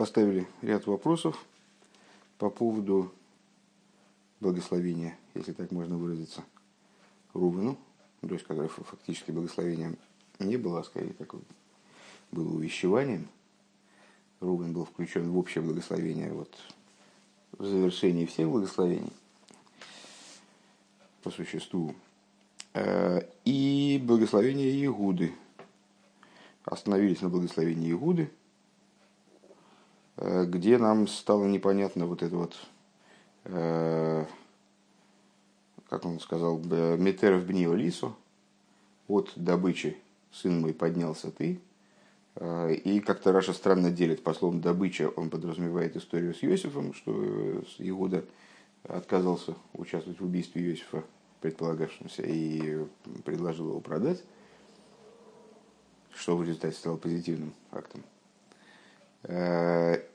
поставили ряд вопросов по поводу благословения, если так можно выразиться, Рубину, то есть, которое фактически благословением не было, а скорее такое было увещеванием. Рубин был включен в общее благословение вот, в завершении всех благословений по существу. Э, и благословение Игуды. Остановились на благословении Игуды, где нам стало непонятно вот это вот, э, как он сказал, Метеров бнио лису, от добычи сын мой поднялся ты. И как-то Раша странно делит по словам добыча, он подразумевает историю с Иосифом, что Иуда отказался участвовать в убийстве Иосифа, предполагавшемся, и предложил его продать, что в результате стало позитивным актом.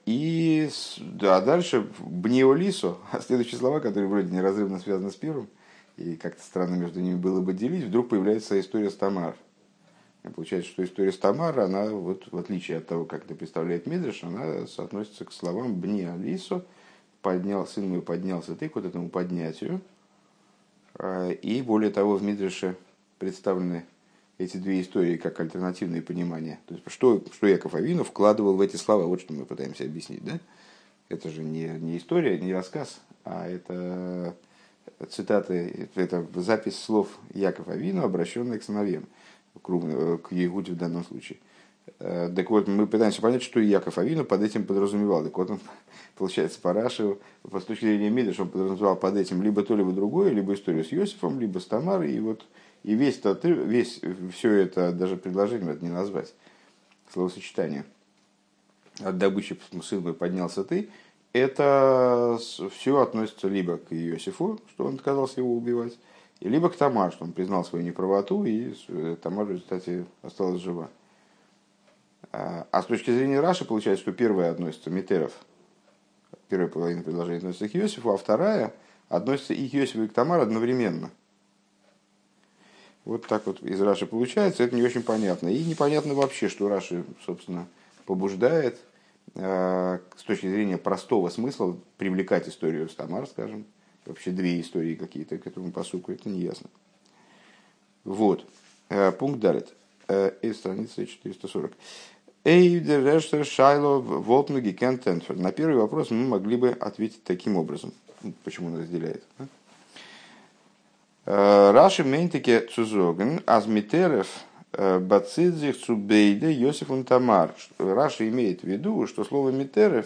И да, дальше Бниолисо, а следующие слова, которые вроде неразрывно связаны с первым, и как-то странно между ними было бы делить, вдруг появляется история с Тамар. И получается, что история с Тамар, она, вот, в отличие от того, как это представляет Мидриш, она соотносится к словам Бниолисо, поднял, сын мой поднялся ты к вот этому поднятию. А, и более того, в Мидреше представлены эти две истории как альтернативные понимания. То есть, что, что Яков Авину вкладывал в эти слова, вот что мы пытаемся объяснить. Да? Это же не, не история, не рассказ, а это цитаты, это запись слов Яков Авину, обращенная к сыновьям, к, Егуде в данном случае. Э, так вот, мы пытаемся понять, что Яков Авину под этим подразумевал. Так вот, он, получается, по Раши, с точки зрения Мидыш, он подразумевал под этим либо то, либо другое, либо историю с Иосифом, либо с Тамарой. И вот и весь, тот, весь все это, даже предложением это не назвать, словосочетание. От добычи сын мой поднялся ты, это все относится либо к Иосифу, что он отказался его убивать, либо к Тамар, что он признал свою неправоту, и Тамар в результате осталась жива. А, а с точки зрения Раши получается, что первая относится Митеров, первая половина предложения относится к Иосифу, а вторая относится и к Иосифу, и к Тамар одновременно. Вот так вот из Раши получается, это не очень понятно. И непонятно вообще, что Раши, собственно, побуждает э, с точки зрения простого смысла привлекать историю с Тамар, скажем, вообще две истории какие-то к этому посуку, это не ясно. Вот. Э, пункт далит. Э, и страница 440. Эйдер Шайло Волтмаги Кентенфер. На первый вопрос мы могли бы ответить таким образом. Почему он разделяет? Э, Раши мейнтеке цузоген азмитерев э, бацидзих цубейде Йосиф Тамар. Раши имеет в виду, что слово митерев,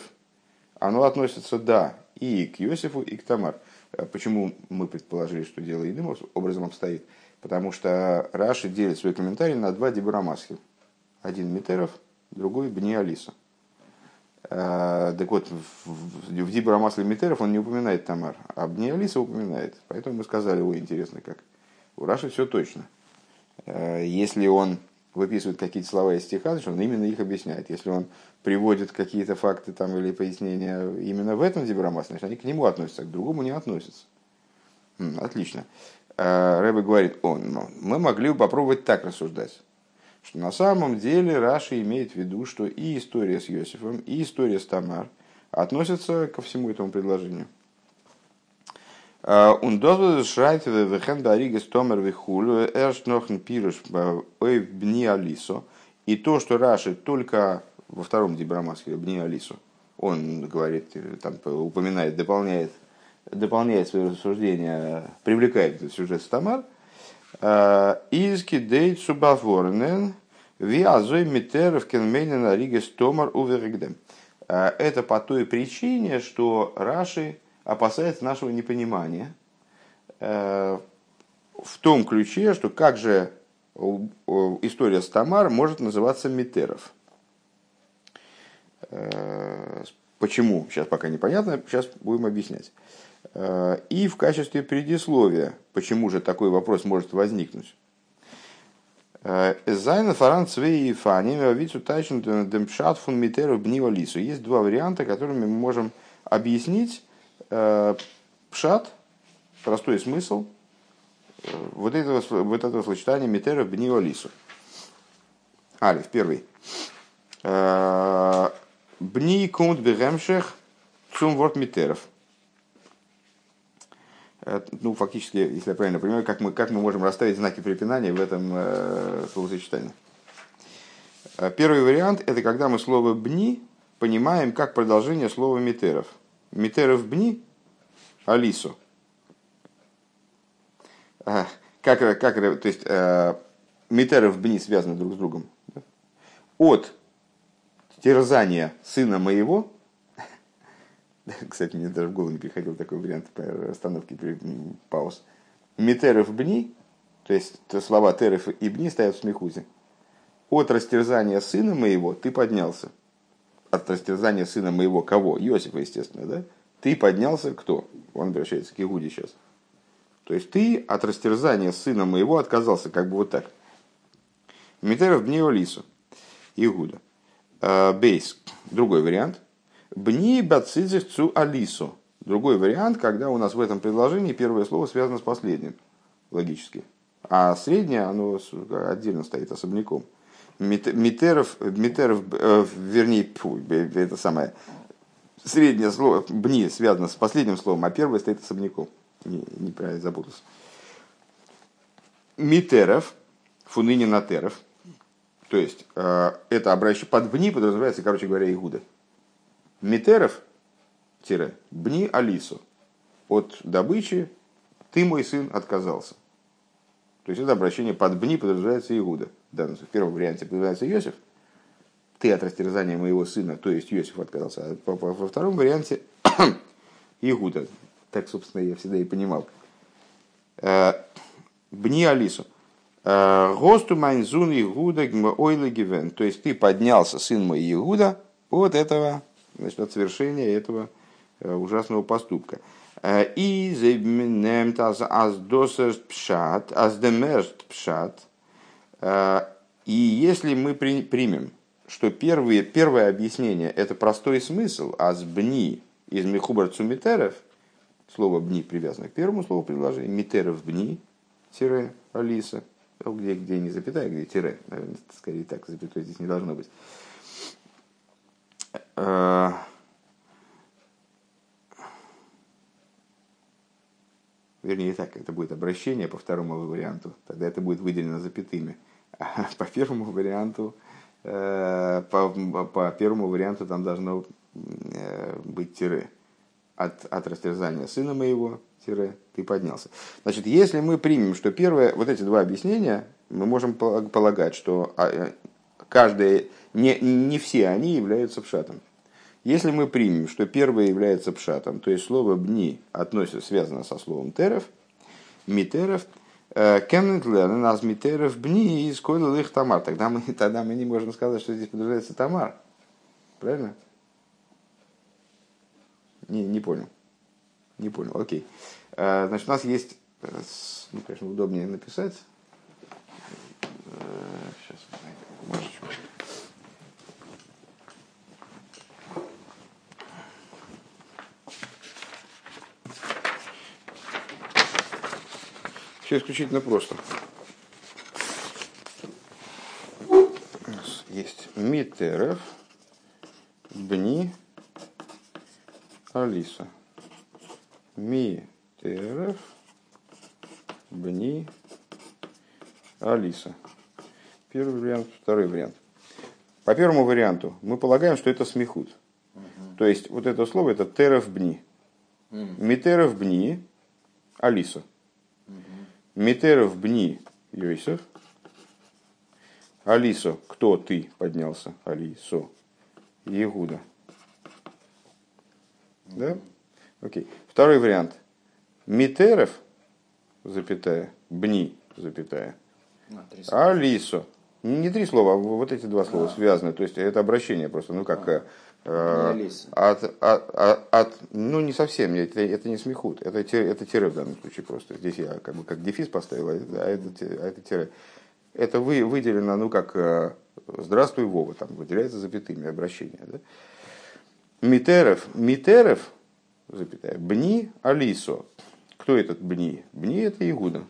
оно относится, да, и к Йосифу, и к Тамар. Э, почему мы предположили, что дело иным образом обстоит? Потому что Раши делит свой комментарий на два дибрамасли. Один Митеров – другой Бни Алиса. А, так вот, в Дибра Масле Митеров он не упоминает Тамар, а Бни Алиса упоминает. Поэтому мы сказали, ой, интересно как. У Раши все точно. А, если он выписывает какие-то слова из стиха, значит, он именно их объясняет. Если он приводит какие-то факты там, или пояснения именно в этом Дибрамасле, значит, они к нему относятся, а к другому не относятся. Отлично. Рэбе говорит, он, мы могли бы попробовать так рассуждать что на самом деле Раши имеет в виду, что и история с Иосифом, и история с Тамар относятся ко всему этому предложению. Он дозволит шрайт вехен баригас томер вихулю эрш нохн пируш ой бни алисо. И то, что Раши только во втором Дибрамаске бни алисо, он говорит, там упоминает, дополняет, дополняет свои рассуждения, привлекает сюжет с Тамар – Изки дейт субаворнен виазой митеров кенмейнен аригес томар увергдем. Это по той причине, что Раши опасается нашего непонимания в том ключе, что как же история с Тамар может называться Митеров. Почему? Сейчас пока непонятно, сейчас будем объяснять. Э, и в качестве предисловия, почему же такой вопрос может возникнуть. Э, Зайна фаран цвей и фани фун митеру бнива лису. Есть два варианта, которыми мы можем объяснить э, пшат, простой смысл вот этого, вот этого сочетания митеру бнива лису. Алиф, первый. Бни кунт бегемшех цум ворт митеров. Ну, фактически, если я правильно понимаю, как мы, как мы можем расставить знаки препинания в этом э, словосочетании. Первый вариант – это когда мы слово «бни» понимаем как продолжение слова «митеров». «Митеров бни» – «алису». Как, как, то есть, «митеров бни» связаны друг с другом. От терзания сына моего, кстати, мне даже в голову не приходил такой вариант по остановке при пауз, Митеров бни, то есть слова терев и бни стоят в смехузе. От растерзания сына моего ты поднялся. От растерзания сына моего кого? Иосифа, естественно, да? Ты поднялся кто? Он обращается к Игуде сейчас. То есть ты от растерзания сына моего отказался, как бы вот так. Митеров бни Олису. Игуда. Бейс. Другой вариант. Бни бацидзих цу алису. Другой вариант, когда у нас в этом предложении первое слово связано с последним, логически. А среднее, оно отдельно стоит особняком. Митеров, Митеров, э, вернее, фу, это самое, среднее слово, бни связано с последним словом, а первое стоит особняком. Не, неправильно запутался. Митеров, фуныни натеров, то есть, э, это обращение под бни подразумевается, короче говоря, Игуда. Митеров, тире, бни Алису. От добычи ты, мой сын, отказался. То есть, это обращение под бни подразумевается Игуда. Да, в первом варианте подразумевается Иосиф. Ты от растерзания моего сына, то есть Иосиф отказался. А во втором варианте Игуда. Так, собственно, я всегда и понимал. Э, бни Алису. Госту майнзун Игуда ойла гивен. То есть ты поднялся, сын мой Игуда, от этого, значит, от совершения этого э, ужасного поступка. Э, и зебнемт аз пшат, аз пшат. Э, и если мы примем, что первые, первое объяснение это простой смысл, аз бни из михубар цумитеров, слово бни привязано к первому слову предложения, митеров бни, тире алиса, где, где не запятая, где тире. Наверное, скорее так, запятой здесь не должно быть. А, вернее, так, это будет обращение по второму варианту, тогда это будет выделено запятыми. А по первому варианту, э, по, по первому варианту там должно э, быть тире от, от растерзания сына моего, тире, ты поднялся. Значит, если мы примем, что первое, вот эти два объяснения, мы можем полагать, что а, э, каждое, не, не все они являются пшатом. Если мы примем, что первое является пшатом, то есть слово «бни» относится, связано со словом «терев», «митерев», э, Кемнетлен нас митеров бни из их тамар. Тогда мы, тогда мы не можем сказать, что здесь подразумевается тамар. Правильно? Не, не понял. Не понял, окей. Э, значит, у нас есть, э, ну, конечно, удобнее написать. Сейчас, бумажечку. Все исключительно просто. Есть Митеров, Бни, Алиса. Ми терев бни Алиса. Первый вариант, второй вариант. По первому варианту мы полагаем, что это смехут. Угу. То есть вот это слово это терев бни. Угу. Митерев бни Алиса. Митерев бни Йосиф. Алисо, кто ты поднялся? Алисо. Егуда. Да? Окей. Второй вариант. Митерев, запятая, бни, запятая. А, Алисо. Не три слова, а вот эти два слова а. связаны. То есть это обращение просто, ну как... А. Э, от, от, от, от, ну не совсем, это, это не смехут, это, это тире в данном случае просто. Здесь я как бы как дефис поставил, а это, а это тире. Это вы, выделено, ну как э, здравствуй, Вова, там выделяется запятыми обращение. Да? Митерев, Митерев, запятая, Бни Алисо. Кто этот Бни? Бни это Игуда.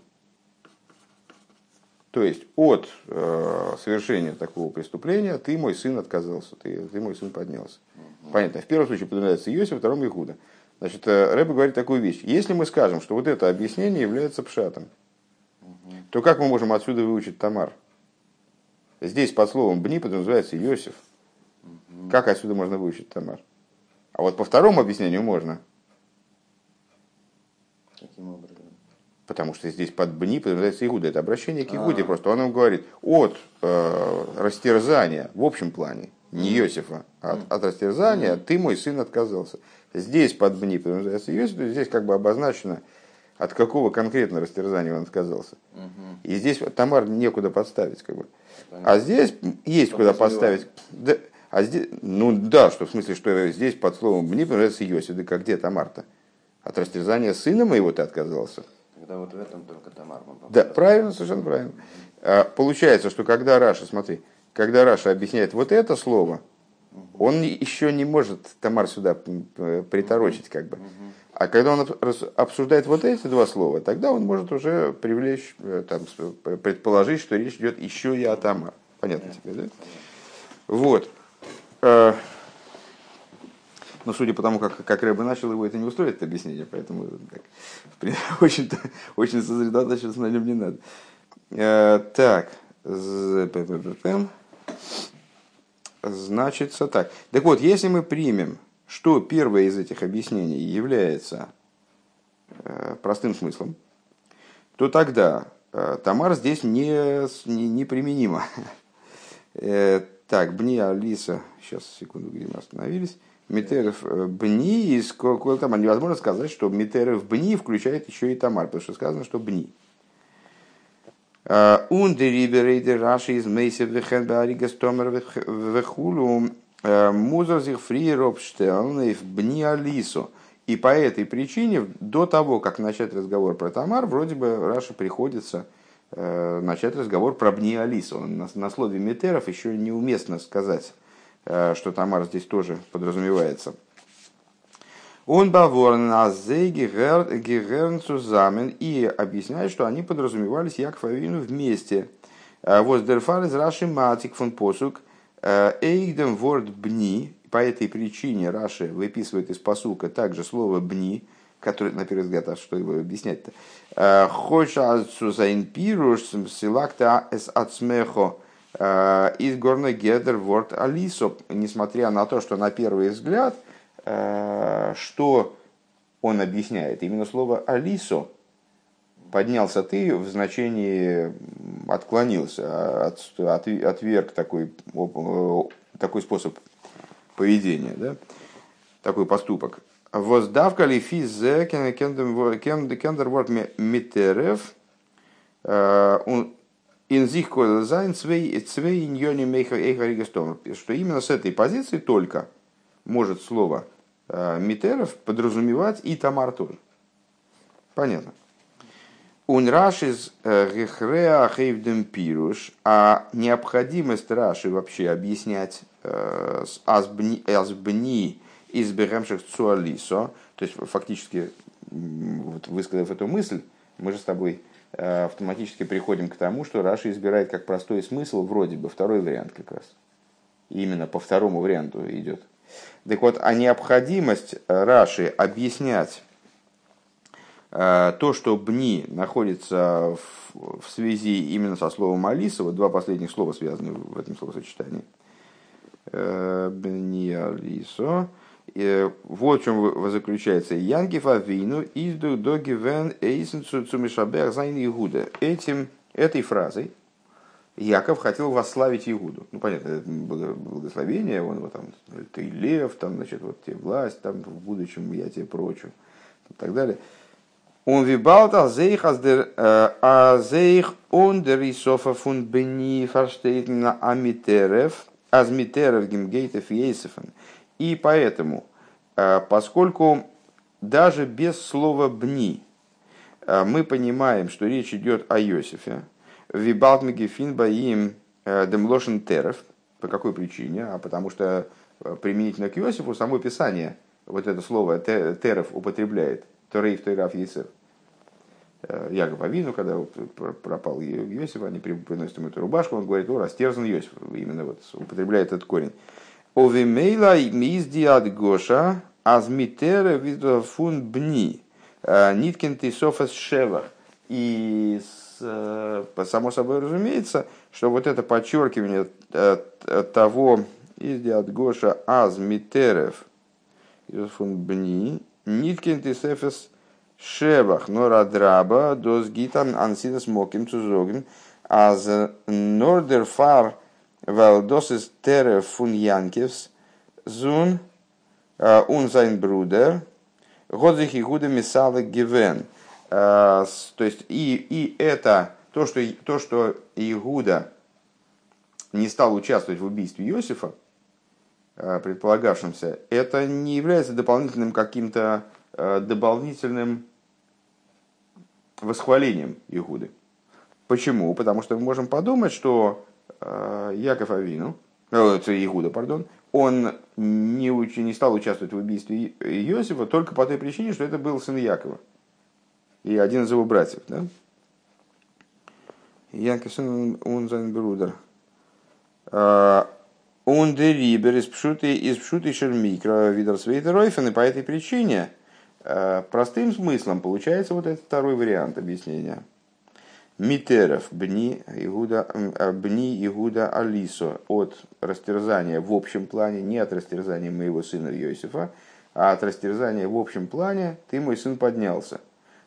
То есть от э, совершения такого преступления ты, мой сын, отказался, ты, ты мой сын поднялся. Понятно. В первом случае подразумевается Иосиф, в втором Ихуда. Значит, э, Рэбе говорит такую вещь. Если мы скажем, что вот это объяснение является пшатом, то как мы можем отсюда выучить Тамар? Здесь под словом «бни» подразумевается Иосиф. Как отсюда можно выучить Тамар? А вот по второму объяснению можно. Каким образом? Потому что здесь под бни подразумевается Игуда. Это обращение к Игуде. Просто он нам говорит от э, растерзания в общем плане, не Иосифа, а от, от растерзания ты, мой сын, отказался. Здесь под בני подразумевается Иосиф, то есть здесь как бы обозначено, от какого конкретно растерзания он отказался. И здесь Тамар некуда подставить. Как бы. А здесь есть куда подставить. Да, а здесь, ну да, что в смысле, что здесь под словом «בני» подразумевается Иосиф. Да как где Тамар-то? От растерзания сына моего ты отказался. Тогда вот в этом только Тамар Да, правильно, совершенно правильно. А, Получается, что когда Раши, смотри, когда Раши объясняет вот это слово, он еще не может Тамар сюда м, приторочить, как бы. А когда он обсуждает вот эти два слова, тогда он может уже привлечь, э, там, предположить, что речь идет еще и о Тамар. Понятно тебе, да? Вот. Но судя по тому, как, как Рэбе начал, его это не устроит, это объяснение, поэтому так, в очень, очень сосредотачиваться на нем не надо. Э, Так, з- п- п- п- пэм. значится так. Так вот, если мы примем, что первое из этих объяснений является э, простым смыслом, то тогда э, Тамар здесь не, с- не, неприменима. Э, Так, Бни Алиса, сейчас, секунду, где мы остановились. Митеров э, Бни, из Кол Тамар. Невозможно сказать, что Митеров Бни включает еще и Тамар, потому что сказано, что Бни. Ундериберейдер Раши из Мейсе Вехен Баригас Томер Вехулу Музер sich früher обстellen в Бни Алису. И по этой причине, до того, как начать разговор про Тамар, вроде бы Раша приходится э, начать разговор про Бни Алису. На, на слове Митеров еще неуместно сказать, э, что Тамар здесь тоже подразумевается. Он баворн азе гигерн цузамен и объясняет, что они подразумевались Яков Авину вместе. Воздерфар из Раши Матик фон Посук Эйгдем ворд бни. По этой причине Раши выписывает из посука также слово бни, которое, на первый взгляд, а что его объяснять-то? Хоша цузайн пируш силакта эс ацмехо из горной гедер ворд алисо. Несмотря на то, что на первый взгляд – Э, что он объясняет? Именно слово «алисо» поднялся ты в значении отклонился, от, от, отверг такой, такой способ поведения, да? такой поступок. Воздавка ли физе кендерворд митерев инзих зайн цвей иньони мейха что именно с этой позиции только может слово э, Митеров подразумевать и Тамар тоже. Понятно. Он Рашис Гехреа Хейвдем Пируш, а необходимость Раши вообще объяснять э, Азбни из Бехемших Цуалисо, то есть фактически, вот высказав эту мысль, мы же с тобой автоматически приходим к тому, что Раши избирает как простой смысл, вроде бы, второй вариант как раз. Именно по второму варианту идет. Так вот, а необходимость Раши объяснять э, то, что бни находится в, связи именно со словом Алиса, вот два последних слова связаны в этом словосочетании. Э, бни Алисо. Вот в чем заключается. Янгиф Авину изду догивен эйсен цумишабех зайн Игуда. Этим, этой фразой Яков хотел восславить Игуду. Ну, понятно, это благословение, он вот там, ты лев, там, значит, вот тебе власть, там, в будущем я тебе прочу, и так далее. Он вибалта зейх азейх ондер исофа фун бени фарштейтен амитерев, азмитерев гимгейтов ейсефен. И поэтому, поскольку даже без слова бни мы понимаем, что речь идет о Иосифе, Вибалтмиги финбаим демлошен терев. По какой причине? А потому что применительно к Иосифу само Писание вот это слово терев употребляет. Торейв, Тойраф, Есеф. э, Яков Авину, когда пропал Йосиф, они приносят ему эту рубашку, он говорит, о, растерзан Йосиф, именно вот употребляет этот корень. Овимейла мизди от Гоша, азмитере фун бни, ниткин ты софас шевах. И само собой разумеется, что вот это подчеркивание того, изди от Гоша азмитерев фун бни, ниткин ты софас шевах, норадраба, дос гитан ансидас моким цузогин, аз нордер фар ist Terre von Jankevs, Zun, und sein Bruder, Годзих и Гуда Мисала Гивен. То есть и, и это, то что, то, что Игуда не стал участвовать в убийстве Иосифа, предполагавшимся, это не является дополнительным каким-то дополнительным восхвалением Игуды. Почему? Потому что мы можем подумать, что Яков Авину, э, Игуда, пардон, он не, уч, не стал участвовать в убийстве Иосифа только по той причине, что это был сын Якова и один из его братьев. Да? Яков сын Унзайнбрудер. Э, он дерибер из пшуты из пшуты шермикро видер свейтеройфен, и по этой причине простым смыслом получается вот этот второй вариант объяснения – Митеров бни Игуда, а, бни Игуда Алисо от растерзания в общем плане, не от растерзания моего сына Иосифа, а от растерзания в общем плане ты, мой сын, поднялся.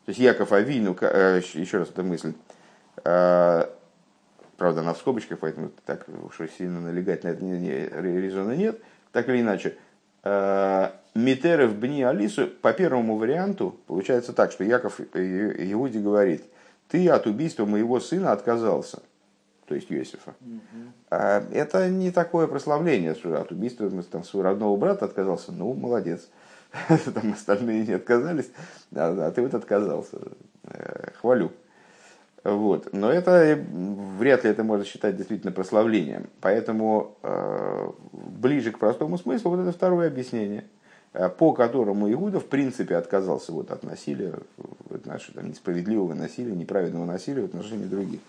То есть Яков Авину, э, еще раз эта мысль, э, правда, она в скобочках, поэтому так уж сильно налегать на это не, не, резона нет, так или иначе, э, Митеров бни Алису, по первому варианту, получается так, что Яков Иуди говорит, ты от убийства моего сына отказался, то есть Иосифа. А это не такое прославление, что от убийства там, своего родного брата отказался, ну, молодец. Там остальные не отказались, а, а ты вот отказался. Э, хвалю. Вот. Но это вряд ли это можно считать действительно прославлением. Поэтому э, ближе к простому смыслу вот это второе объяснение – Э, по которому Иуда в принципе отказался вот от насилия, в отношении, там, несправедливого насилия, неправедного насилия в отношении других.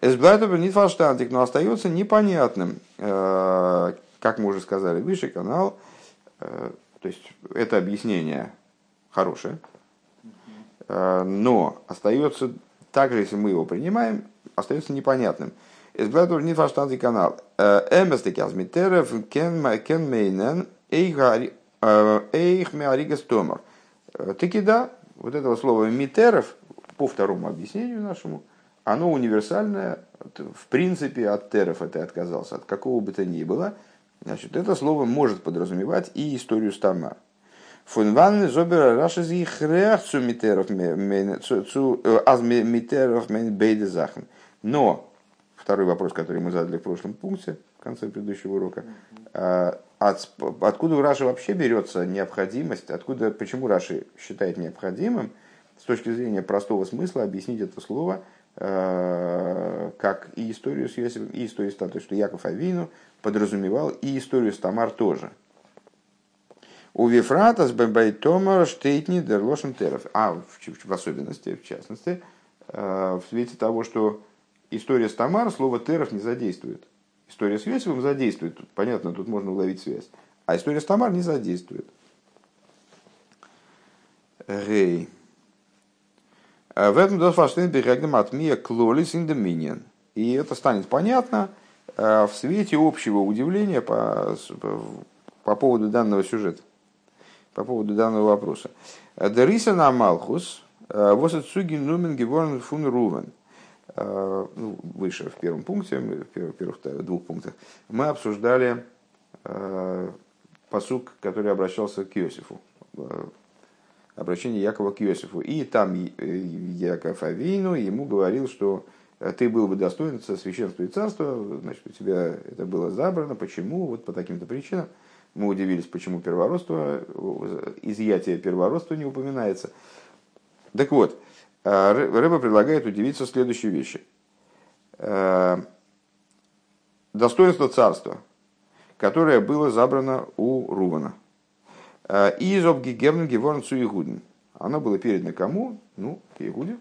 Эсблайтов не фалштантик, но остается непонятным, э, как мы уже сказали выше, канал, э, то есть это объяснение хорошее, но остается, также если мы его принимаем, остается непонятным. Эсблайтов не фалштантик канал. Эмбестик азмитерев кен мейнен Эйх меаригас томар. Таки да, вот этого слова митеров, по второму объяснению нашему, оно универсальное, в принципе, от теров это отказался, от какого бы то ни было. Значит, это слово может подразумевать и историю стама. Фон ван зобер рашиз их реакцию митеров аз митеров мен бейде захн. Но, второй вопрос, который мы задали в прошлом пункте, в конце предыдущего урока, от, откуда у Раши вообще берется необходимость, откуда, почему Раши считает необходимым с точки зрения простого смысла объяснить это слово э, как и историю с Йосифом, и историю с То есть, что Яков Авину подразумевал и историю с Тамар тоже. У Вифрата с Бэмбайтомар штейтни дерлошен теров. А в, в особенности, в частности, э, в свете того, что история с Тамар слово теров не задействует. История с Йосифом задействует. Понятно, тут можно уловить связь. А история с Тамар не задействует. Гей. А в этом Досфаштейн Бегагдам Атмия Клолис Индоминиан. И это станет понятно э, в свете общего удивления по, по поводу данного сюжета, по поводу данного вопроса. Дериса на Малхус, э, Восацуги Нумен Геворн Фун Рувен. Э, ну, выше в первом пункте, в первых, первых двух пунктах, мы обсуждали э, посук, который обращался к Иосифу, э, обращение Якова к Иосифу. И там Яков Авину ему говорил, что ты был бы достоин священства и царства, значит, у тебя это было забрано. Почему? Вот по таким-то причинам. Мы удивились, почему первородство, изъятие первородства не упоминается. Так вот, Рэба предлагает удивиться следующей вещи. Э, достоинство царства, которое было забрано у Рувана. Э, Изоб гигевн геворн цуигуден. Оно было передано кому? Ну, Иуде.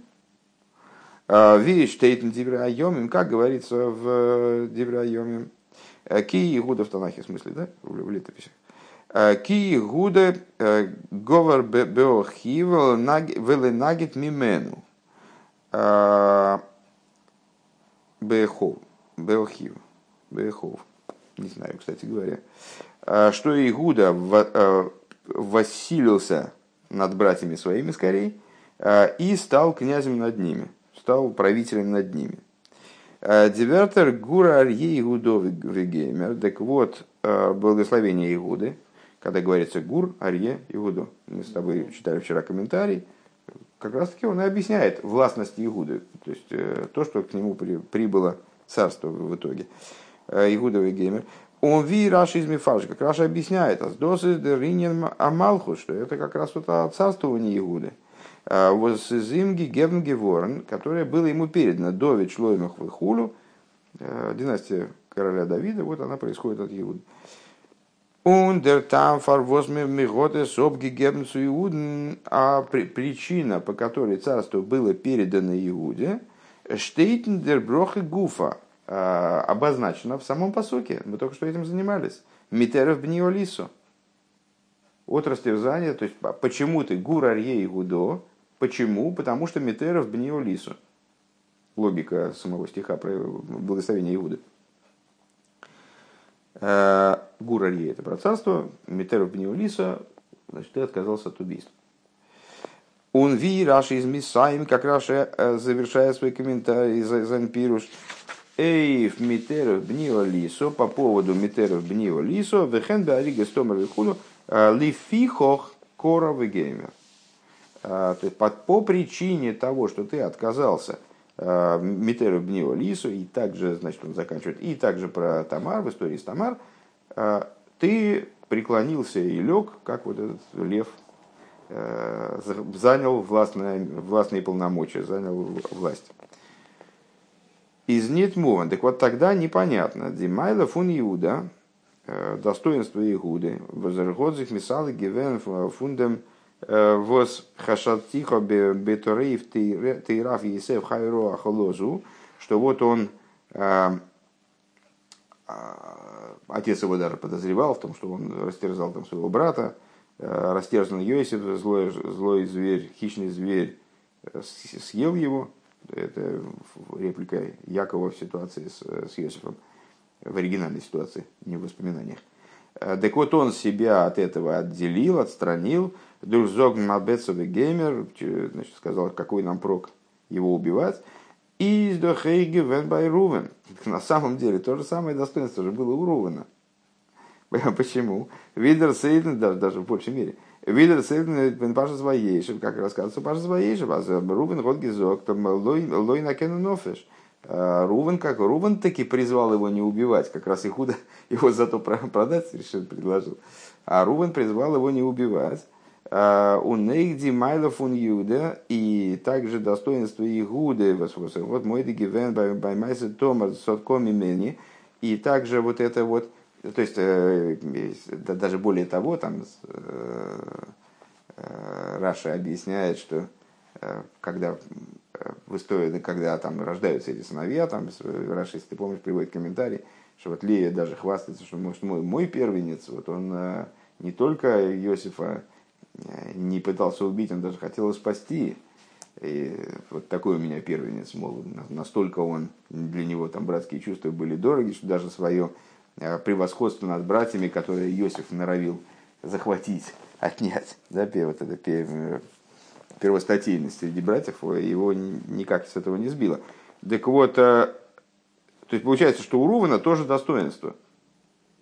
Вещь Штейтен Диврайомим, как говорится в Диврайомим. Ки Игуда в Танахе, в смысле, да? В летописи. Ки Игуда говор беохив веленагит мимену. Бехов. Беохив. Бехов. Не знаю, кстати говоря. Что Игуда воссилился над братьями своими скорее и стал князем над ними, стал правителем над ними. Девертер гура арье Игудов вегеймер. Так вот, благословение Игуды, когда говорится гур, арье, Игудо. Мы с тобой читали вчера комментарий, как раз таки он и объясняет властность Игуды, то есть то, что к нему прибыло царство в итоге. Игудовый геймер. Он ви Раши из Мифаржи, как Раша объясняет, аздосы деринен амалху, что это как раз вот царствование Игуды. Вот Зимги Гевн Геворн, которое было ему передано до Вечлоймах Хулу, династия короля Давида, вот она происходит от Иуды. Und там фарвозме миготе собги гебнцу Иуден, а причина, по которой царство было передано Иуде, штейтен дер брохи гуфа, Э, обозначено в самом посоке. Мы только что этим занимались. Митеров бниолису. От растерзания, то есть почему ты гур арье и гудо? Почему? Потому что Митеров бниолису. Логика самого стиха про благословение Иуды. Э, гур арье это про царство, Митеров бниолиса, значит, ты отказался от убийства. Он ви Раши из Мисаим, как Раша э, завершая свой комментарий за Занпируш, Эйф Митеров Бнио Лисо по поводу Митеров Бнио Лисо Вехен Беарига Стомер Вихуну а, Лифихох Коров и Геймер. А, то есть по, по причине того, что ты отказался а, Митеров Бнио Лисо, и также, значит, он заканчивает, и также про Тамар, в истории с Тамар, ты преклонился и лег, как вот этот лев занял властные, властные полномочия, занял власть. Из Нитмуван. Так вот тогда непонятно. Димайла фун Иуда, э, достоинство Игуды, возргодзих мисалы гивен фундем э, воз хашатихо беторейв тейраф есев хайро ахолозу, что вот он э, отец его даже подозревал в том, что он растерзал там своего брата, растерзан Йосиф, злой, злой зверь, хищный зверь, съел его, это реплика Якова в ситуации с, с Иосифом, в оригинальной ситуации, не в воспоминаниях. Э, так вот, он себя от этого отделил, отстранил. Дурзог Мабецовый геймер, значит, сказал, какой нам прок его убивать. И из Дохейги Венбай Рувен. На самом деле, то же самое достоинство же было у Рувена. Почему? Видер Сейден, даже, даже в большей мере. Видер Сейден Паша Звоейшев, как рассказывается Паша Звоейшев, а Рувен год гизок, там лой на кену нофеш. А Рувен как? Рувен таки призвал его не убивать, как раз и худо его зато продать решил, предложил. А Рувен призвал его не убивать. А у Нейгди Майлов он Юда, и также достоинство Игуды, вот мой дегивен баймайсе Томар соткоми мени, и также вот это вот то есть, э, даже более того, там э, э, Раша объясняет, что когда в истории, когда там рождаются эти сыновья, там Раша, если ты помнишь, приводит комментарий, что вот Лея даже хвастается, что мой, мой первенец, вот он не только Иосифа не пытался убить, он даже хотел его спасти. И вот такой у меня первенец, мол, настолько он, для него там братские чувства были дороги, что даже свое Э, превосходство над братьями, которые Иосиф норовил захватить, отнять. Да, вот это первостатейность среди братьев его никак с этого не сбило. Так вот, э, то есть получается, что у Рувана тоже достоинство,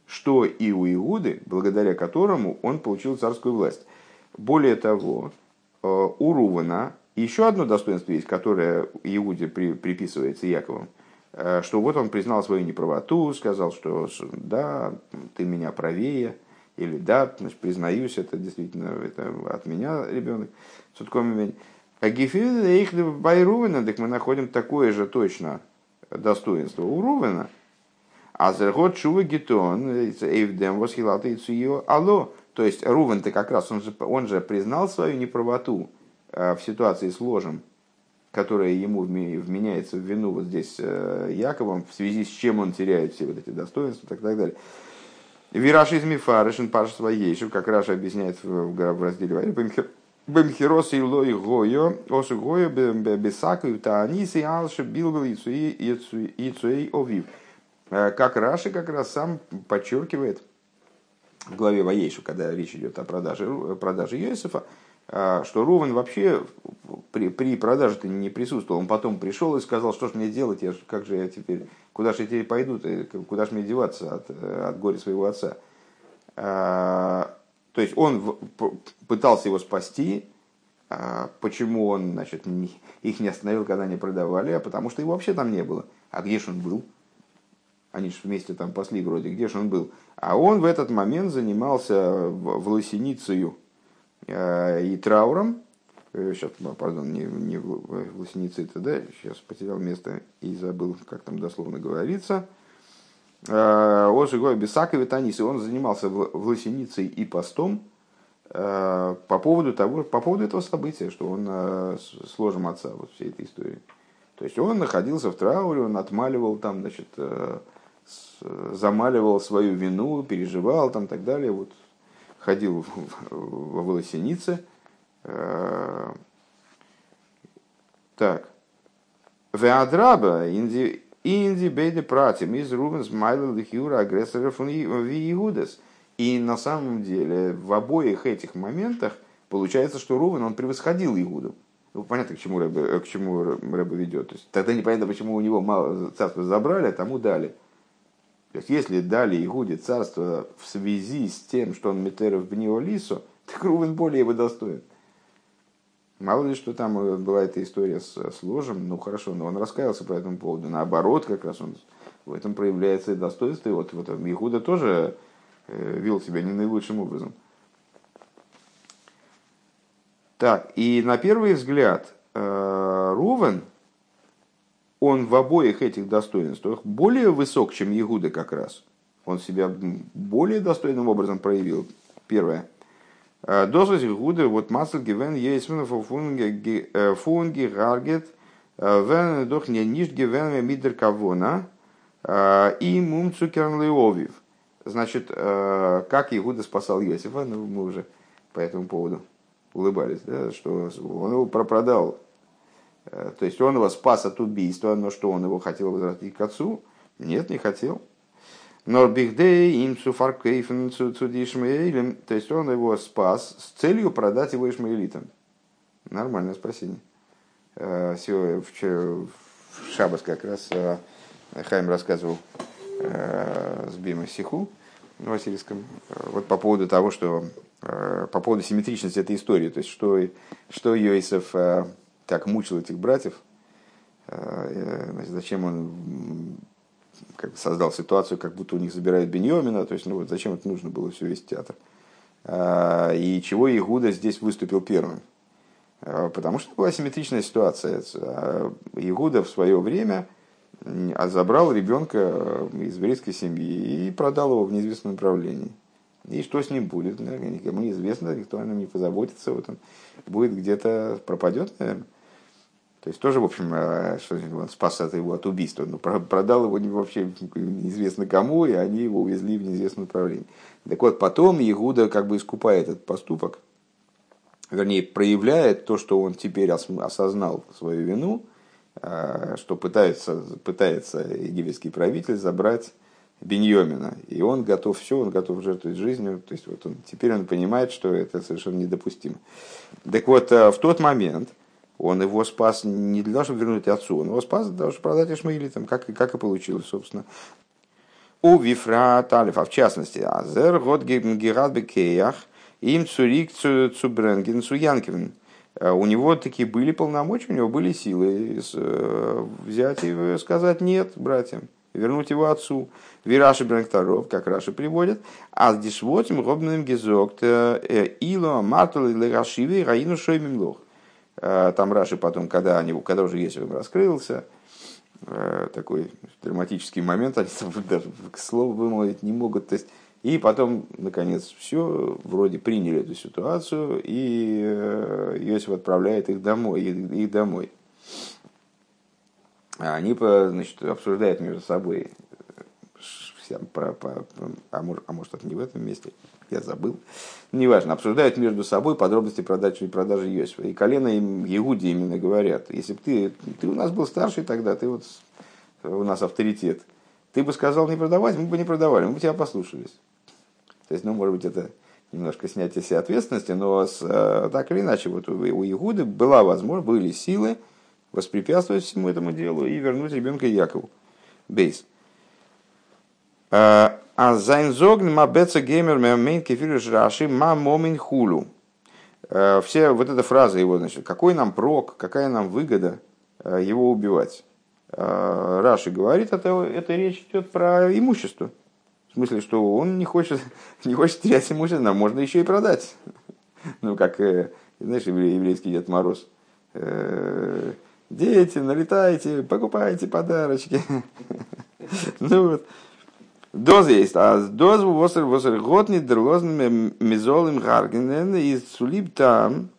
что и у Иуды, благодаря которому он получил царскую власть. Более того, э, у Рувана еще одно достоинство есть, которое Иуде приписывается Яковом – Э, что вот он признал свою неправоту, сказал, что да, ты меня правее, или да, значит, признаюсь, это действительно это от меня ребенок. А Гефилда их Байрувена, так мы находим такое же точно достоинство у Рувена. А зергот шува гетон, эйвдем восхилата и алло. То есть Рувен-то как раз, он же, он же признал свою неправоту в ситуации с ложем, которая ему вменяется в вину вот здесь Яковом, в связи с чем он теряет все вот эти достоинства и так далее. Вираш из Мифарышин Паша Своейшев, как Раша объясняет в разделе Бемхирос и лой гойо, осу гойо бесаку тааниси алши билбил яцуэй овив. Как Раши как раз сам подчеркивает в главе Воейшу, когда речь идет о продаже, продаже Йосифа, что Рувен вообще при, при продаже-то не присутствовал. Он потом пришел и сказал, что же мне делать, я, как же я теперь, куда же я теперь пойду, куда же мне деваться от, от горя своего отца. То есть он пытался его спасти. Почему он значит, их не остановил, когда они продавали? А потому что его вообще там не было. А где же он был? Они же вместе там пасли вроде. Где же он был? А он в этот момент занимался власеницею э, и трауром. Сейчас, э, пардон, не, не власеницей да? Сейчас потерял место и забыл, как там дословно говорится. Э, Ошигой Бесак и Витанис, он занимался власеницей и постом по поводу, того, по поводу этого события, что он с ложем отца, вот всей этой истории. То есть он находился в трауре, он отмаливал там, значит, замаливал свою вину, переживал там так далее. Вот ходил во волосенице. Так. Веадраба, Инди бейде пратим из Рубенс Майлен Лихюра агрессоров Иудес. И на самом деле в обоих этих моментах получается, что Рувен он превосходил Иуду. Ну, понятно, к чему Рэбе, к чему Рэбе ведет. То есть, тогда непонятно, почему у него мало царства забрали, а тому дали. То есть, если дали Игуде царство в связи с тем, что он Метеров Бниолису, так Рувен более его достоин. Мало ли, что там э, была эта история с, с ложем, ну хорошо, но он раскаялся по этому поводу. Наоборот, как раз он в этом проявляется и достоинство. И вот, вот Ихуда тоже э, вел себя не наилучшим образом. Так, и на первый взгляд э, Рувен, он в обоих этих достоинствах более высок, чем Егуда как раз. Он себя более достойным образом проявил. Первое. Доза гуде вот масл гивен ейсмен фунги гаргет вен дох не ниш гивен мидер кавона и мум цукерн Значит, как Иуда спасал Иосифа, ну, мы уже по этому поводу улыбались, да, что он его пропродал. То есть он его спас от убийства, но что он его хотел возвратить к отцу? Нет, не хотел. Норбихдей им суфаркейфен цуди Ишмаэлем. То есть он его спас с целью продать его Ишмаэлитам. Нормальное спасение. Э, в Шабас как раз э, Хайм рассказывал э, с Бима Сиху Васильевском вот по поводу того, что по поводу симметричности этой истории, то есть что, что Йосиф так мучил этих братьев, значит, зачем он создал ситуацию, как будто у них забирают Беньомина, то есть, ну вот зачем это нужно было все весь театр. А, и чего Игуда здесь выступил первым? А, потому что была симметричная ситуация. А, Игуда в свое время забрал ребенка из еврейской семьи и продал его в неизвестном направлении. И что с ним будет? Никому неизвестно, никто о нем не позаботится. Вот он будет где-то пропадет, наверное. То есть тоже, в общем, э, что он спас от его от убийства, но продал его вообще неизвестно кому, и они его увезли в неизвестном направлении. Так вот, потом Иуда как бы искупает этот поступок, вернее, проявляет то, что он теперь осознал свою вину, э, что пытается, пытается египетский правитель забрать Беньомина. И он готов все, он готов жертвовать жизнью. То есть вот он, теперь он понимает, что это совершенно недопустимо. Так вот, э, в тот момент – он его спас не для того, чтобы вернуть отцу, он его спас для того, чтобы продать Ишмаилитам, как, как и получилось, собственно. У Вифра Талифа, в частности, Азер, Год Герат Бекеях, им Цурик Цубренген Цуянкивен. Э, у него такие были полномочия, у него были силы э, взять и сказать нет братьям, вернуть его отцу. Вираши Бренкторов, как Раши приводит, а с дешвотим робным гизокт э, ило мартул или рашиве раину шоймим Э, там Раши потом, когда, они, когда уже Есев раскрылся, э, такой драматический момент, они даже к слову вымолвить не могут. То есть И потом, наконец, все, вроде приняли эту ситуацию, и э, Иосиф отправляет их домой. Их домой. А они значит, обсуждают между собой всем про, а, а может это не в этом месте, я забыл. Неважно, обсуждают между собой подробности продажи и продажи Иосифа. И колено им Иуди именно говорят, если бы ты, ты у нас был старший тогда, ты вот у нас авторитет, ты бы сказал не продавать, мы бы не продавали, мы бы тебя послушались. То есть, ну, может быть, это немножко снятие себе ответственности, но с, э, так или иначе, вот у, у Игуды была возможность, были силы воспрепятствовать всему этому делу и вернуть ребенка Якову. Бейс. Э, а зайн зогн мабеца геймер мейн кефириш раши ма момин хулу. Э, все вот эта фраза его, значит, какой нам прок, какая нам выгода его убивать. Раши говорит, это, это речь идет про имущество. В смысле, что он не хочет, не хочет терять имущество, можно еще и продать. Ну, как, э, знаешь, еврейский Дед Мороз. Э, дети, налетайте, покупайте подарочки. Ну вот. Доза есть. А дозу восер восер год не дрозным мизолым гаргенен и сулиб там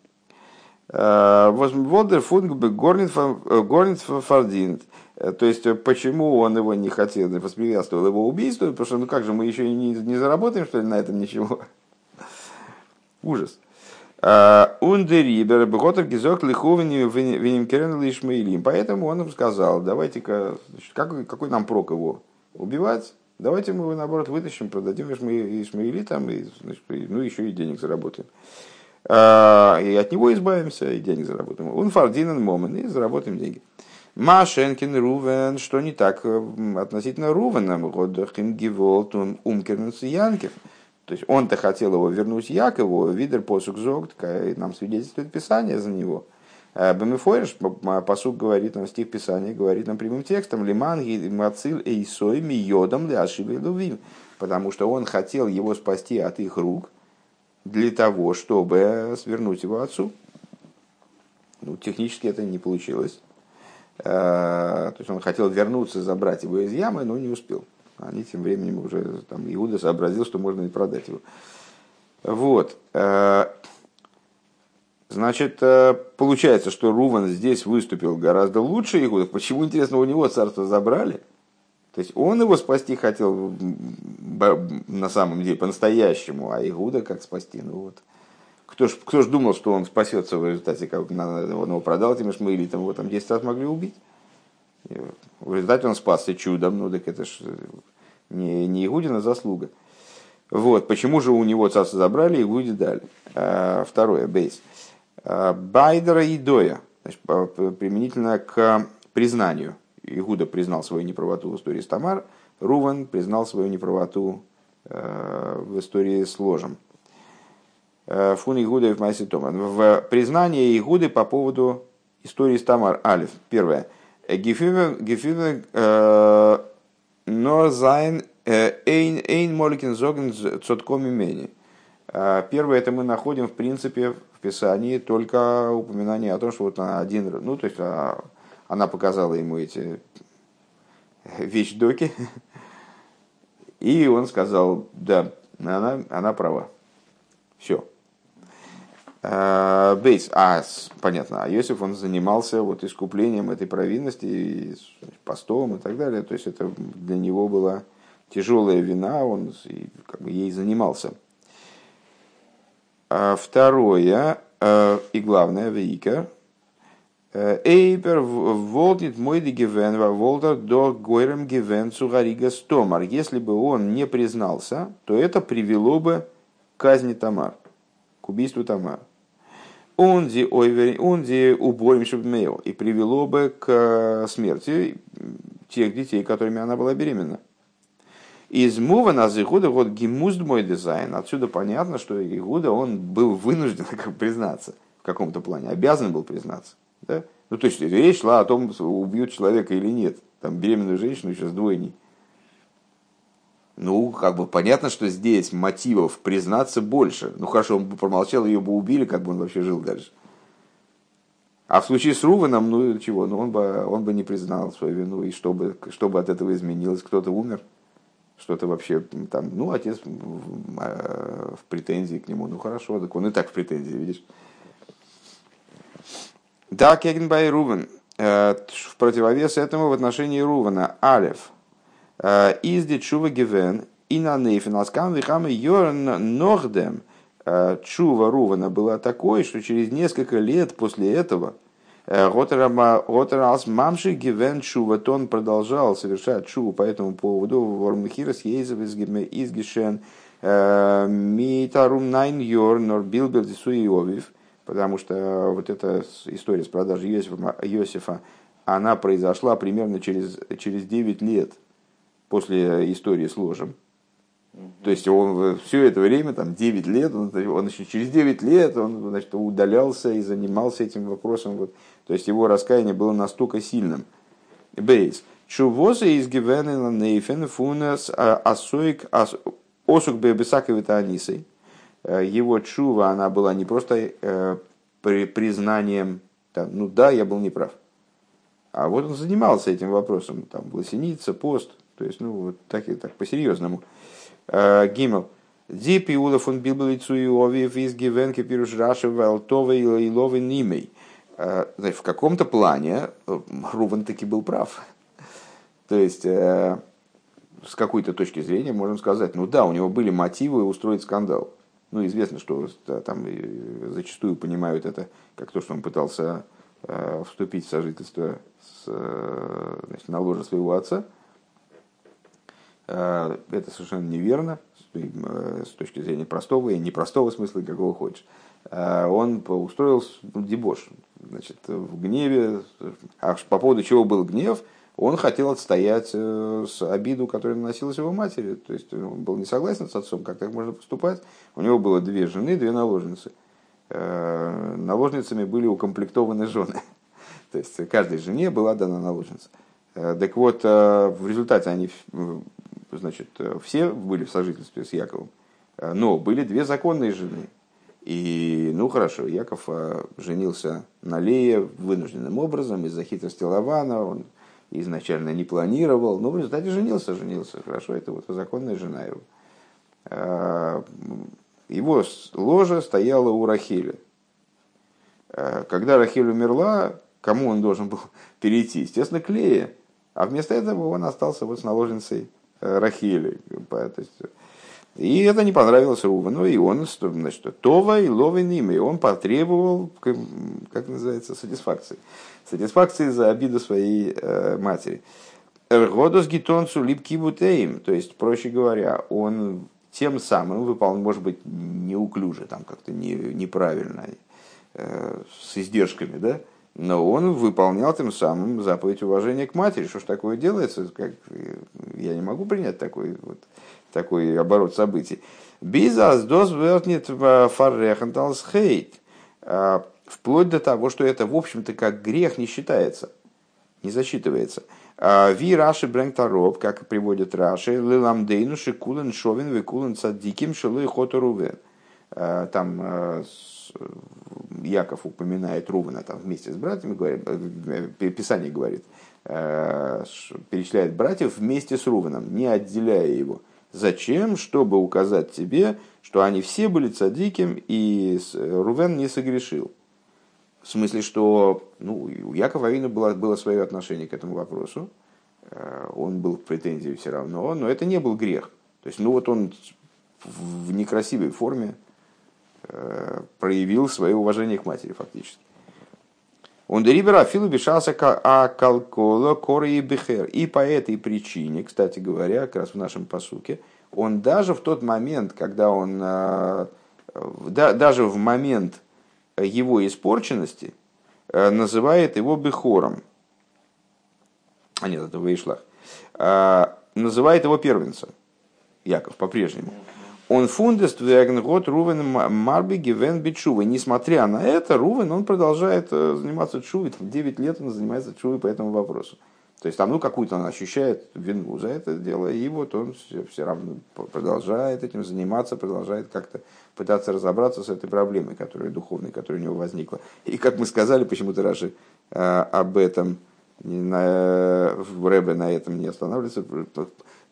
э, Возмводер фунг горнит фардинт. Э, то есть, э, почему он его не хотел, воспрепятствовал его убийству, потому что, ну как же, мы еще не, не заработаем, что ли, на этом ничего. Ужас. Ундерибер, Беготер Гизок, Лиховин, Венимкерен, Лишмаилим. Поэтому он им сказал, давайте-ка, какой, какой нам прок его убивать, давайте мы его, наоборот, вытащим, продадим Ишмаилитам, и, значит, ну еще и денег заработаем. А, и от него избавимся, и денег заработаем. Он фардинен момент, и заработаем деньги. Машенкин Рувен, что не так э, относительно Рувена, Годахим Гиволт, Умкернус Янкев. То есть он-то хотел его вернуть Якову, Видер посук зогт, нам свидетельствует Писание за него. Э, Бемифориш, посук говорит нам, стих Писания говорит нам прямым текстом, Лиман Мацил Эйсой Миодом Ляшибе Лувим, потому что он хотел его спасти от их рук для того, чтобы свернуть его отцу. Ну, технически это не получилось. Э, то есть он хотел вернуться, забрать его из ямы, но не успел. Они тем временем уже, там, Иуда сообразил, что можно и продать его. Вот. Э, значит, э, получается, что Руван здесь выступил гораздо лучше Иуда. Почему, интересно, у него царство забрали? То есть он его спасти хотел на самом деле по-настоящему, а Игуда как спасти? Ну вот. Кто ж, кто ж думал, что он спасется в результате, как он его продал этим Ишмаилитам, его там 10 раз могли убить. В результате он спасся чудом, ну так это ж не, не Игудина заслуга. Вот, почему же у него царство забрали, Игуди дали. А, второе, бейс. Байдера и Доя, применительно к признанию. Игуда признал свою неправоту в истории с Тамар, Руван признал свою неправоту а, в истории с ложем. Э, фун Игуда в Майсе Томан. В признании Игуды по поводу истории с Тамар. Алиф. Первое. Гефиве э, но зайн эйн эйн моликин зоген цотком имени. Э, первое, это мы находим, в принципе, Писании только упоминание о том, что вот один, ну, то есть а, она показала ему эти вещдоки, и он сказал, да, она, она права. Все. Бейс, а, понятно, а Иосиф, он занимался вот искуплением этой провинности, постом и так далее, то есть это для него была тяжелая вина, он как бы ей занимался. А второе, э, и главное, вейкер, э, Эйпер волтит мой гивен, волтер до гойрем гивен цугарига стомар. Если бы он не признался, то это привело бы к казни Тамар, к убийству Тамар. Онди ойвери, онди убоим шубмейл. И привело бы к э, смерти тех детей, которыми она была беременна. Из мува на Игуда вот гимуст мой дизайн. Отсюда понятно, что Игуда он был вынужден как признаться в каком-то плане, обязан был признаться. Да? Ну, то есть речь шла о том, убьют человека или нет. Там беременную женщину еще с двойней. Ну, как бы понятно, что здесь мотивов признаться больше. Ну хорошо, он бы промолчал, ее бы убили, как бы он вообще жил дальше. А в случае с Руваном, ну чего, ну он бы, он бы не признал свою вину, и что бы, что бы от этого изменилось, кто-то умер. Что-то вообще там, ну, отец в, э, в претензии к нему, ну хорошо, так он и так в претензии, видишь. Да, Кегенбай Рувен, э, в противовес этому в отношении Рувена, Алев, э, изди чува гивен, и на нейфен, аскам вихам йорн нордем, чува Рувена была такой, что через несколько лет после этого, Ротерас Мамши Гивен Чува, он продолжал совершать чуву по этому поводу. Вормхирас Ейзев из Гишен Митарум Найн Йор Нор Билбер Суиовив, потому что вот эта история с продажей Йосифа, Йосифа она произошла примерно через, через 9 лет после истории с ложем. То есть он все это время, там 9 лет, он, он еще через 9 лет он значит, удалялся и занимался этим вопросом. Вот. То есть его раскаяние было настолько сильным. Бейс. Чувоза из Гивенена Нейфен Фунес Асуик Осук Бебесаковита Анисой. Э, его чува, она была не просто э, признанием, там, ну да, я был неправ. А вот он занимался этим вопросом, там, лосеница, пост, то есть, ну, вот так, так по-серьезному. Э, Гимел. Ди пиула фон билбелицу и овиев из гивенки пируш раши валтова и ловы нимей. Э, в каком-то плане э, Руван таки был прав. То есть, с какой-то точки зрения можем сказать, ну да, у него были мотивы устроить скандал. Ну, известно, что там зачастую понимают это как то, что он пытался вступить в сожительство с, значит, на ложе своего отца – это совершенно неверно с точки зрения простого и непростого смысла, какого хочешь. Э, он устроил дебош. Значит, в гневе, а по поводу чего был гнев, он хотел отстоять э, с обиду, которая наносилась его матери. То есть он был не согласен с отцом, как так можно поступать. У него было две жены, две наложницы. Наложницами были укомплектованы жены. То есть каждой жене была дана наложница. Так вот, в результате они значит, э, все были в сожительстве с Яковом, э, но были две законные жены. И, ну хорошо, Яков э, женился на Лее вынужденным образом из-за хитрости Лавана, он изначально не планировал, но в результате женился, женился, хорошо, это вот законная жена его. Его ложа стояла у Рахиля. Когда Рахиль умерла, кому он должен был перейти? Естественно, к Лее. А вместо этого он остался вот с наложницей Рахили. И это не понравилось Рувану, и он, значит, Това и Ловин и он потребовал, как называется, сатисфакции. Сатисфакции за обиду своей э, матери. Эргодос гитонцу липки бутеем, то есть, проще говоря, он тем самым выполнил, может быть, неуклюже, там как-то не, неправильно, э, с издержками, да, но он выполнял тем самым заповедь уважения к матери. Что ж такое делается? Как, я не могу принять такой, вот, такой оборот событий. Бизас дос вертнет фарреханталс хейт. А, вплоть до того, что это, в общем-то, как грех не считается, не засчитывается. А, Ви Раши Брэнктароб, как приводит Раши, Лиламдейну Шикулен Шовин Викулен Цадиким Шилы Хоторувен. А, там Яков упоминает Рувана там вместе с братьями, говорит, э, Писание говорит, э, перечисляет братьев вместе с Руваном, не отделяя его. Зачем? Чтобы указать тебе, что они все были цадиким, и Рувен не согрешил. В смысле, что ну, у Якова Авина было, было свое отношение к этому вопросу. Э, он был в претензии все равно, но это не был грех. То есть, ну вот он в некрасивой форме Э, проявил свое уважение к матери фактически. Он дерибера Афилу бешался а калкола коры и бехер. И по этой причине, кстати говоря, как раз в нашем посуке, он даже в тот момент, когда он, э, да, даже в момент его испорченности, э, называет его бехором. А нет, это Вейшлах. Называет его первенцем. Яков по-прежнему он фундест год Рувен Марби Гивен Бичува. Несмотря на это, Рувен, он продолжает э, заниматься чувой. 9 лет он занимается чувой по этому вопросу. То есть там, ну, какую-то он ощущает вину за это дело, и вот он все, все равно продолжает этим заниматься, продолжает как-то пытаться разобраться с этой проблемой, которая духовной, которая у него возникла. И как мы сказали, почему-то Раши э, об этом, на, в Рэбе на этом не останавливается,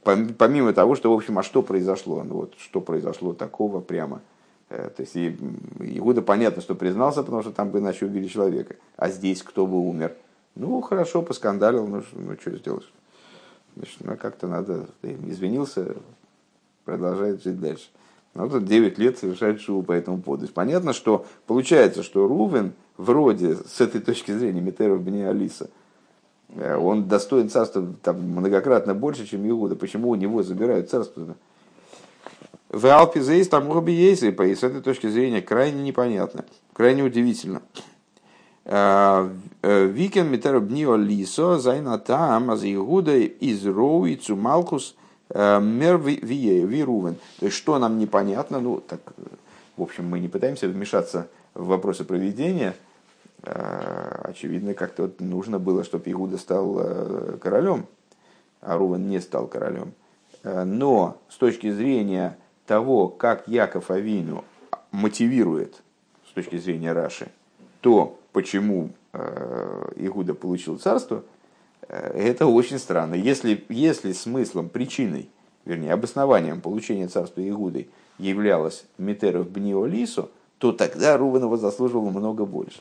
помимо того, что, в общем, а что произошло? Ну, вот, что произошло такого прямо? Э, то есть Иуда понятно, что признался, потому что там бы иначе убили человека. А здесь кто бы умер? Ну, хорошо, поскандалил, ну, ну что сделаешь? Значит, ну, как-то надо, извинился, продолжает жить дальше. Ну, тут 9 лет совершает шоу по этому поводу. понятно, что получается, что Рувен вроде с этой точки зрения Метеров Бни Алиса, он достоин царства там, многократно больше, чем Иуда. Почему у него забирают царство? В Алпизейс там есть, и с этой точки зрения крайне непонятно, крайне удивительно. Э, э, Викен Метеров Бни Алисо, Зайна Там, Аз Иуда из Малкус – Э, мер вирувен. То есть, что нам непонятно, ну, так, в общем, мы не пытаемся вмешаться в вопросы проведения. Э, очевидно, как-то нужно было, чтобы Игуда стал э, королем, а Рувен не стал королем. Но с точки зрения того, как Яков Авину мотивирует, с точки зрения Раши, то, почему Игуда получил царство – Э, это очень странно. Если, если смыслом, причиной, вернее, обоснованием получения царства Игудой являлось Митеров Бниолису, то тогда Руванова заслуживал много больше.